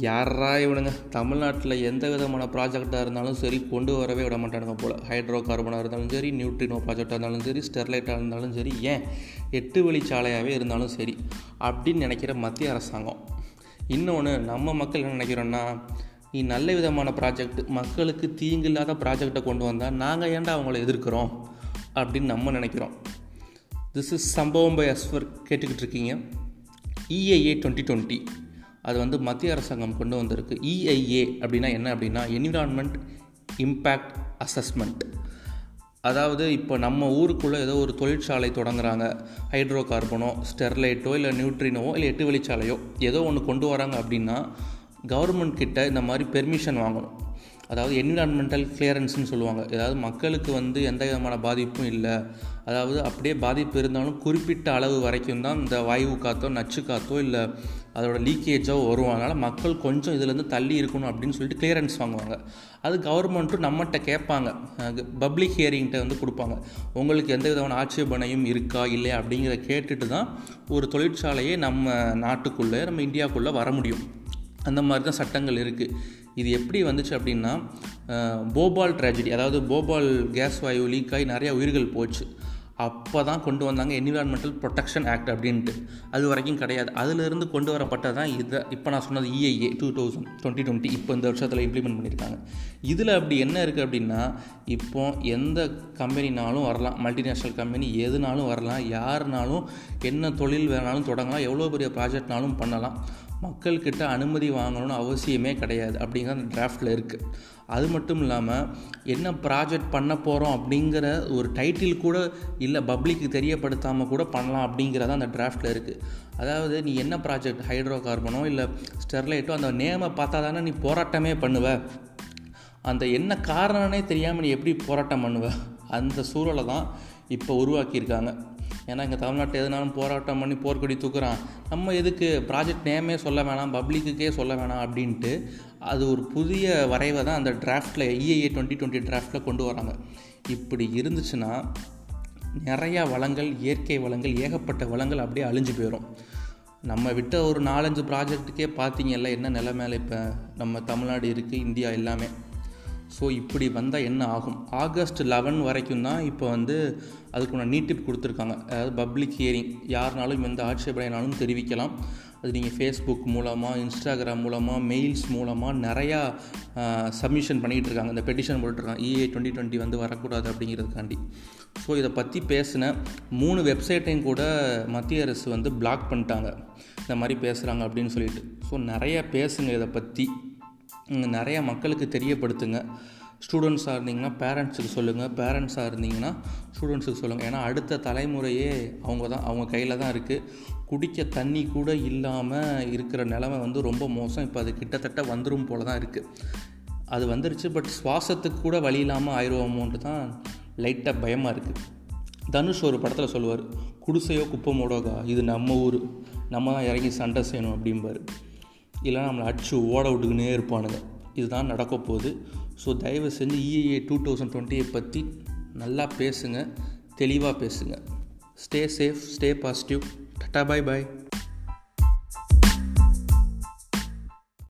யாரா இவனுங்க? தமிழ்நாட்டில் எந்த விதமான ப்ராஜெக்டாக இருந்தாலும் சரி கொண்டு வரவே விட மாட்டானுங்க போல். ஹைட்ரோ கார்பனாக இருந்தாலும் சரி நியூட்ரினோ ப்ராஜெக்டாக இருந்தாலும் சரி ஸ்டெர்லைட்டாக இருந்தாலும் சரி ஏன்? எட்டு வழிச்சாலையாகவே இருந்தாலும் சரி அப்படின்னு நினைக்கிற மத்திய அரசாங்கம். இன்னொன்று நம்ம மக்கள் என்ன நினைக்கிறோன்னா நீ நல்ல விதமான ப்ராஜெக்ட் மக்களுக்கு தீங்கு இல்லாத ப்ராஜெக்டை கொண்டு வந்தால் நாங்கள் ஏன்டா அவங்கள எதிர்க்கிறோம் அப்படின்னு நம்ம நினைக்கிறோம். திஸ் இஸ் சம்பவம் பை அஸ்வர் கேட்டுக்கிட்டு இருக்கீங்க. இஏஏ டுவெண்ட்டி டுவெண்ட்டி அது வந்து மத்திய அரசாங்கம் கொண்டு வந்திருக்கு. இஐஏ அப்படின்னா என்ன அப்படின்னா என்விரான்மெண்ட் இம்பேக்ட் அசஸ்மெண்ட் அதாவது இப்போ நம்ம ஊருக்குள்ளே ஏதோ ஒரு தொழிற்சாலை தொடங்குறாங்க. ஹைட்ரோ கார்பனோ ஸ்டெர்லைட்டோ இல்லை நியூட்ரினோவோ இல்லை எட்டு வழிச்சாலையோ ஏதோ ஒன்று கொண்டு வராங்க அப்படின்னா கவர்மெண்ட் கிட்ட இந்த மாதிரி பெர்மிஷன் வாங்கணும். அதாவது என்விரான்மெண்டல் கிளியரன்ஸ்னு சொல்லுவாங்க. அதாவது மக்களுக்கு வந்து எந்த விதமான பாதிப்பும் இல்லை. அதாவது அப்படியே பாதிப்பு இருந்தாலும் குறிப்பிட்ட அளவு வரைக்கும் தான் இந்த வாயு காற்றோ நச்சு காற்றோ இல்லை அதோட லீக்கேஜோ வரும். அதனால் மக்கள் கொஞ்சம் இதுலேருந்து தள்ளி இருக்கணும் அப்படின்னு சொல்லிட்டு கிளியரன்ஸ் வாங்குவாங்க. அது கவர்மெண்ட்டும் நம்மகிட்ட கேட்பாங்க. பப்ளிக் ஹியரிங்கிட்ட வந்து கொடுப்பாங்க. உங்களுக்கு எந்த விதமான ஆட்சேபனையும் இருக்கா இல்லையா அப்படிங்கிறத கேட்டுட்டு தான் ஒரு தொழிற்சாலையே நம்ம நாட்டுக்குள்ளே நம்ம இந்தியாவுக்குள்ளே வர முடியும். அந்த மாதிரி தான் சட்டங்கள் இருக்குது இது எப்படி வந்துச்சு அப்படின்னா போபால் ட்ராஜடி அதாவது போபால் கேஸ் வாயு லீக் ஆகி நிறையா உயிர்கள் போச்சு. அப்போ தான் கொண்டு வந்தாங்க என்விரான்மெண்டல் ப்ரொடெக்ஷன் ஆக்ட் அப்படின்ட்டு. அது வரைக்கும் கிடையாது. அதிலிருந்து கொண்டு வரப்பட்டது தான் இதை இப்போ நான் சொன்னது EIA two thousand twenty twenty இப்போ இந்த வருஷத்தில் இம்ப்ளிமெண்ட் பண்ணியிருக்காங்க. இதில் அப்படி என்ன இருக்குது அப்படின்னா இப்போ எந்த கம்பெனினாலும் வரலாம். மல்டிநேஷ்னல் கம்பெனி எதுனாலும் வரலாம். யாருனாலும் என்ன தொழில் வேணாலும் தொடங்கலாம். எவ்வளோ பெரிய ப்ராஜெக்ட்னாலும் பண்ணலாம். மக்கள்கிட்ட அனுமதி வாங்கணும்னு அவசியமே கிடையாது அப்படிங்கிற அந்த டிராஃப்டில் இருக்குது அது மட்டும் இல்லாமல் என்ன ப்ராஜெக்ட் பண்ண போகிறோம் அப்படிங்கிற ஒரு டைட்டில் கூட இல்லை பப்ளிக்கு தெரியப்படுத்தாமல் கூட பண்ணலாம் அப்படிங்கிறத அந்த டிராஃப்டில் இருக்குது அதாவது நீ என்ன ப்ராஜெக்ட் ஹைட்ரோ கார்பனோ இல்லை ஸ்டெர்லைட்டோ அந்த நேமை பார்த்தா தானே நீ போராட்டமே பண்ணுவ. அந்த என்ன காரணம்னே தெரியாமல் நீ எப்படி போராட்டம் பண்ணுவ? அந்த சூழலை தான் இப்போ உருவாக்கியிருக்காங்க. ஏன்னா இங்கே தமிழ்நாட்டில் எதுனாலும் போராட்டம் பண்ணி போர்க்கொடி தூக்குறான். நம்ம எதுக்கு ப்ராஜெக்ட் நேமே சொல்ல வேணாம் பப்ளிக்குக்கே சொல்ல வேணாம் அப்படின்ட்டு அது ஒரு புதிய வரைவை தான் அந்த டிராஃப்டில் இஏஏ டுவெண்ட்டி டுவெண்ட்டி டிராஃப்டில் கொண்டு வராங்க. இப்படி இருந்துச்சுன்னா நிறையா வளங்கள் இயற்கை வளங்கள் ஏகப்பட்ட வளங்கள் அப்படியே அழிஞ்சு போயிடும் நம்ம விட்ட ஒரு நாலஞ்சு ப்ராஜெக்ட்டுக்கே பார்த்தீங்கல்ல என்ன நிலைமையில இப்போ நம்ம தமிழ்நாடு இருக்குது இந்தியா எல்லாமே. ஸோ இப்படி வந்தால் என்ன ஆகும்? ஆகஸ்ட் லெவன் வரைக்கும் தான் இப்போ வந்து அதுக்குள்ள நீட்டிப்பு கொடுத்துருக்காங்க. அதாவது பப்ளிக் ஹியரிங் யாருனாலும் எந்த ஆட்சேபனைனாலும் தெரிவிக்கலாம். அது நீங்கள் ஃபேஸ்புக் மூலமாக இன்ஸ்டாகிராம் மூலமாக மெயில்ஸ் மூலமாக நிறையா சப்மிஷன் பண்ணிகிட்டு இருக்காங்க இந்த பெட்டிஷன் போட்டுருக்காங்க. இஏ டுவெண்ட்டி டுவெண்ட்டி வந்து வரக்கூடாது அப்படிங்கிறதுக்காண்டி. ஸோ இதை பற்றி பேசின மூணு வெப்சைட்டையும் கூட மத்திய அரசு வந்து பிளாக் பண்ணிட்டாங்க. இந்த மாதிரி பேசுகிறாங்க அப்படின்னு சொல்லிட்டு. ஸோ நிறையா பேசுங்க இதை பற்றி நிறையா மக்களுக்கு தெரியப்படுத்துங்க. ஸ்டூடெண்ட்ஸாக இருந்தீங்கன்னா பேரண்ட்ஸுக்கு சொல்லுங்கள் பேரண்ட்ஸாக இருந்தீங்கன்னா ஸ்டூடெண்ட்ஸுக்கு சொல்லுங்கள் ஏன்னா அடுத்த தலைமுறையே அவங்க தான் அவங்க கையில் தான் இருக்குது குடிக்க தண்ணி கூட இல்லாமல் இருக்கிற நிலமை வந்து ரொம்ப மோசம். இப்போ அது கிட்டத்தட்ட வந்துடும் போல தான் இருக்குது அது வந்துருச்சு பட் சுவாசத்துக்கு கூட வழி இல்லாமல் ஆயிடுவோமோன்ட்டு தான் லைட்டாக பயமாக இருக்குது தனுஷ் ஒரு படத்தில் சொல்லுவார் குடிசையோ குப்பமோடோகா? இது நம்ம ஊர். நம்ம தான் இறங்கி சண்டை செய்யணும் அப்படிம்பார். இல்லைனா நம்மளை அடிச்சு ஓட விட்டுக்கினே இருப்பானுங்க. இதுதான் நடக்க போகுது. ஸோ தயவு செஞ்சு இஏஏ டூ தௌசண்ட் டுவெண்ட்டியை பற்றி நல்லா பேசுங்க. தெளிவாக பேசுங்க. Stay safe stay positive tata bye bye